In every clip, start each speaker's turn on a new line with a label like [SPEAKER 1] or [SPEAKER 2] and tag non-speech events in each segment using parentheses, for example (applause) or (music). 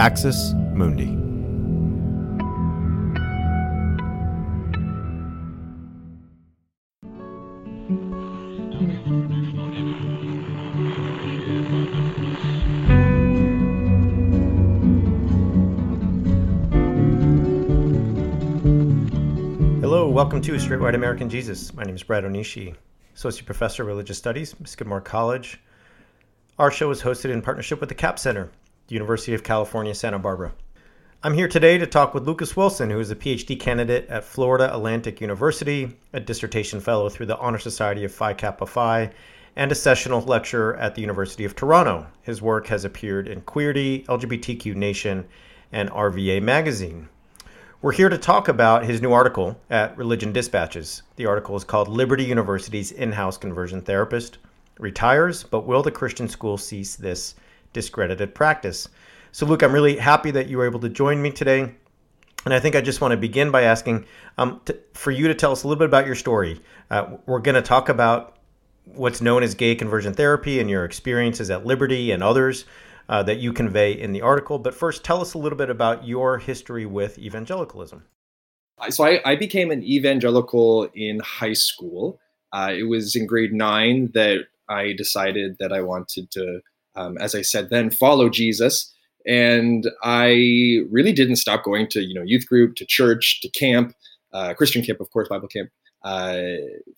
[SPEAKER 1] Axis Mundi. Hello, welcome to Straight White American Jesus. My name is Brad Onishi, Associate Professor of Religious Studies, Skidmore College. Our show is hosted in partnership with the Capps Center, the University of California, Santa Barbara. I'm here today to talk with Lucas Wilson, who is a PhD candidate at Florida Atlantic University, a dissertation fellow through the Honor Society of Phi Kappa Phi, and a sessional lecturer at the University of Toronto. His work has appeared in Queerty, LGBTQ Nation, and RVA Magazine. We're here to talk about his new article at Religion Dispatches. The article is called Liberty University's In House Conversion Therapist Retires, but Will the Christian School Cease This Discredited Practice? So, Luke, I'm really happy that you were able to join me today. And I think I just want to begin by asking um, to, for you to tell us a little bit about your story. Uh, we're going to talk about what's known as gay conversion therapy and your experiences at Liberty and others uh, that you convey in the article. But first, tell us a little bit about your history with evangelicalism.
[SPEAKER 2] So I, I became an evangelical in high school. Uh, it was in grade nine that I decided that I wanted to, um, as I said then, follow Jesus. And I really didn't stop going to you know youth group, to church, to camp, uh, Christian camp, of course, Bible camp, uh,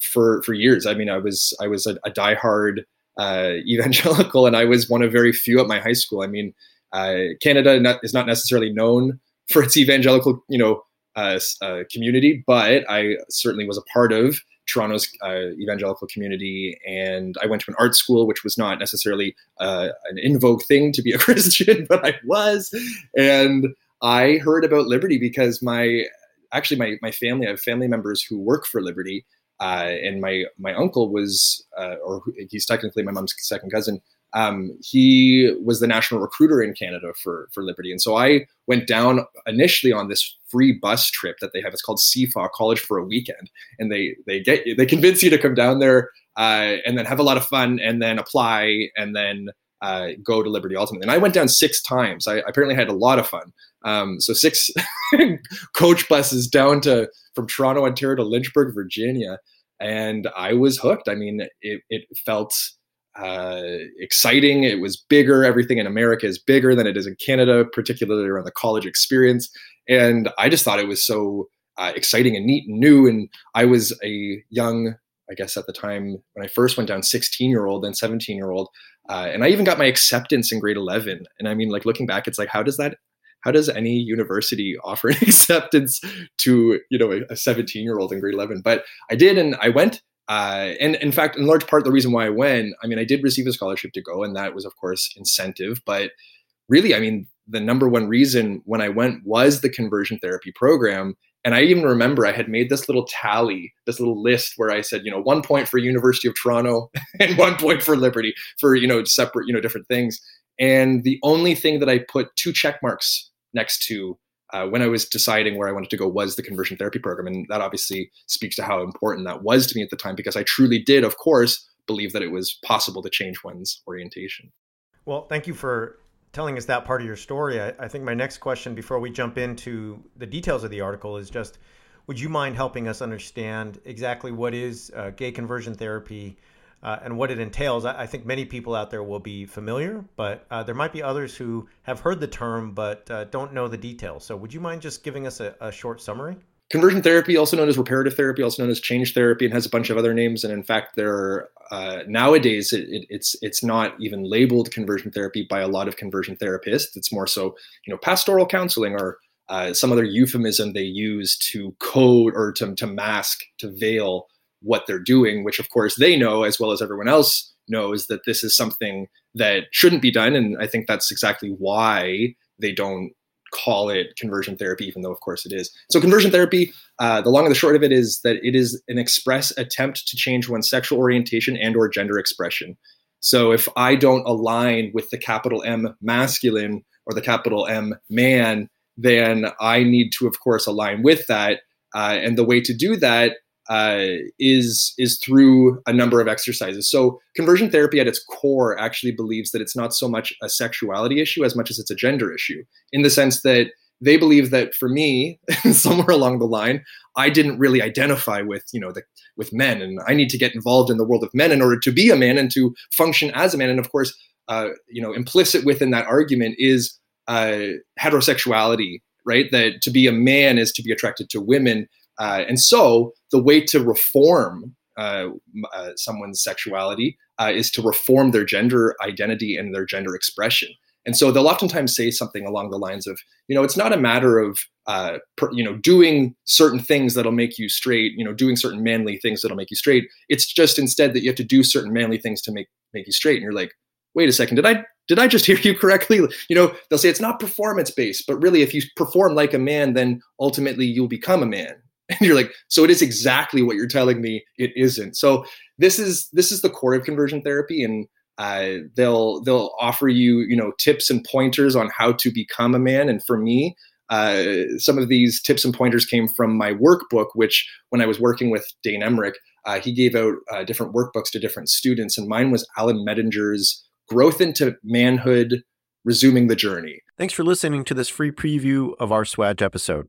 [SPEAKER 2] for for years. I mean, I was I was a, a diehard uh, (laughs) evangelical, and I was one of very few at my high school. I mean, uh, Canada not, is not necessarily known for its evangelical, you know, uh, uh community, but I certainly was a part of Toronto's uh, evangelical community, and I went to an art school, which was not necessarily uh, an in vogue thing to be a (laughs) Christian, but I was, and I heard about Liberty because my actually my my family, I have family members who work for Liberty, uh, and my my uncle was, uh, or he's technically my mom's second cousin. Um, he was the national recruiter in Canada for for Liberty, and so I went down initially on this free bus trip that they have. It's called CFA College for a Weekend, and they they get you, they convince you to come down there uh, and then have a lot of fun, and then apply, and then uh, go to Liberty ultimately. And I went down six times. I apparently had a lot of fun. Um, so six (laughs) coach buses down to from Toronto, Ontario to Lynchburg, Virginia, and I was hooked. I mean, it, it felt uh, exciting. It was bigger. Everything in America is bigger than it is in Canada, particularly around the college experience. And I just thought it was so uh, exciting and neat and new. And I was a young, I guess at the time when I first went down, 16 year old and 17 year old. Uh, and I even got my acceptance in grade 11. And I mean, like looking back, it's like, how does that how does any university (laughs) offer an acceptance to you know a 17 year old in grade 11 but i did and i went uh, and in fact in large part the reason why i went i mean i did receive a scholarship to go and that was of course incentive. But really i mean the number one reason when i went was the conversion therapy program. And i even remember i had made this little tally this little list where i said you know one point for university of toronto (laughs) and one point for liberty for you know separate you know different things. And the only thing that i put two check marks next to uh, when I was deciding where I wanted to go was the conversion therapy program. And that obviously speaks to how important that was to me at the time because I truly did, of course, believe that it was possible to change one's orientation.
[SPEAKER 1] Well, thank you for telling us that part of your story. I, I think my next question before we jump into the details of the article is just would you mind helping us understand exactly what is uh, gay conversion therapy? Uh, and what it entails. I, I, think many people out there will be familiar, but uh, there might be others who have heard the term but uh, don't know the details. So, would you mind just giving us a, a, short summary?
[SPEAKER 2] Conversion therapy, also known as reparative therapy, also known as change therapy, and has a bunch of other names. And in fact, there are, uh, nowadays it, it, it's it's not even labeled conversion therapy by a lot of conversion therapists. It's more so, you know, pastoral counseling or uh, some other euphemism they use to code or to, to mask, to veil what they're doing, which of course they know as well as everyone else knows that this is something that shouldn't be done. And I think that's exactly why they don't call it conversion therapy, even though of course it is. So conversion therapy, uh, the long and the short of it is that it is an express attempt to change one's sexual orientation and or gender expression. So if I don't align with the capital M masculine or the capital M man, then I need to, of course, align with that. Uh, and the way to do that uh, is is through a number of exercises. So conversion therapy at its core actually believes that it's not so much a sexuality issue as much as it's a gender issue, in the sense that they believe that for me, (laughs) somewhere along the line, I didn't really identify with you know the with men, and I need to get involved in the world of men in order to be a man and to function as a man. And of course, uh, you know, implicit within that argument is uh, heterosexuality, right? That to be a man is to be attracted to women uh, and so the way to reform uh, uh, someone's sexuality uh, is to reform their gender identity and their gender expression. And so they'll oftentimes say something along the lines of, you know, it's not a matter of, uh, per, you know, doing certain things that'll make you straight, you know, doing certain manly things that'll make you straight. It's just instead that you have to do certain manly things to make make you straight. And you're like, wait a second, did I did I just (laughs) hear you correctly? You know, they'll say it's not performance based, but really, if you perform like a man, then ultimately you'll become a man (laughs) and you're like so it is exactly what you're telling me it isn't. So this is this is the core of conversion therapy and uh, they'll they'll offer you you know tips and pointers on how to become a man. And for me uh, some of these tips and pointers came from my workbook which when i was working with dane emmerich uh, he gave out uh, different workbooks to different students and mine was alan medinger's growth into manhood resuming the journey.
[SPEAKER 1] Thanks for listening to this free preview of our swag episode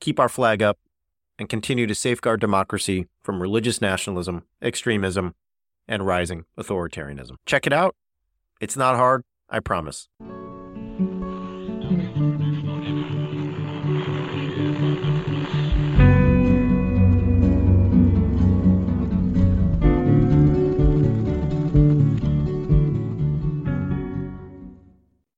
[SPEAKER 1] keep our flag up, and continue to safeguard democracy from religious nationalism, extremism, and rising authoritarianism. Check it out. It's not hard, I promise.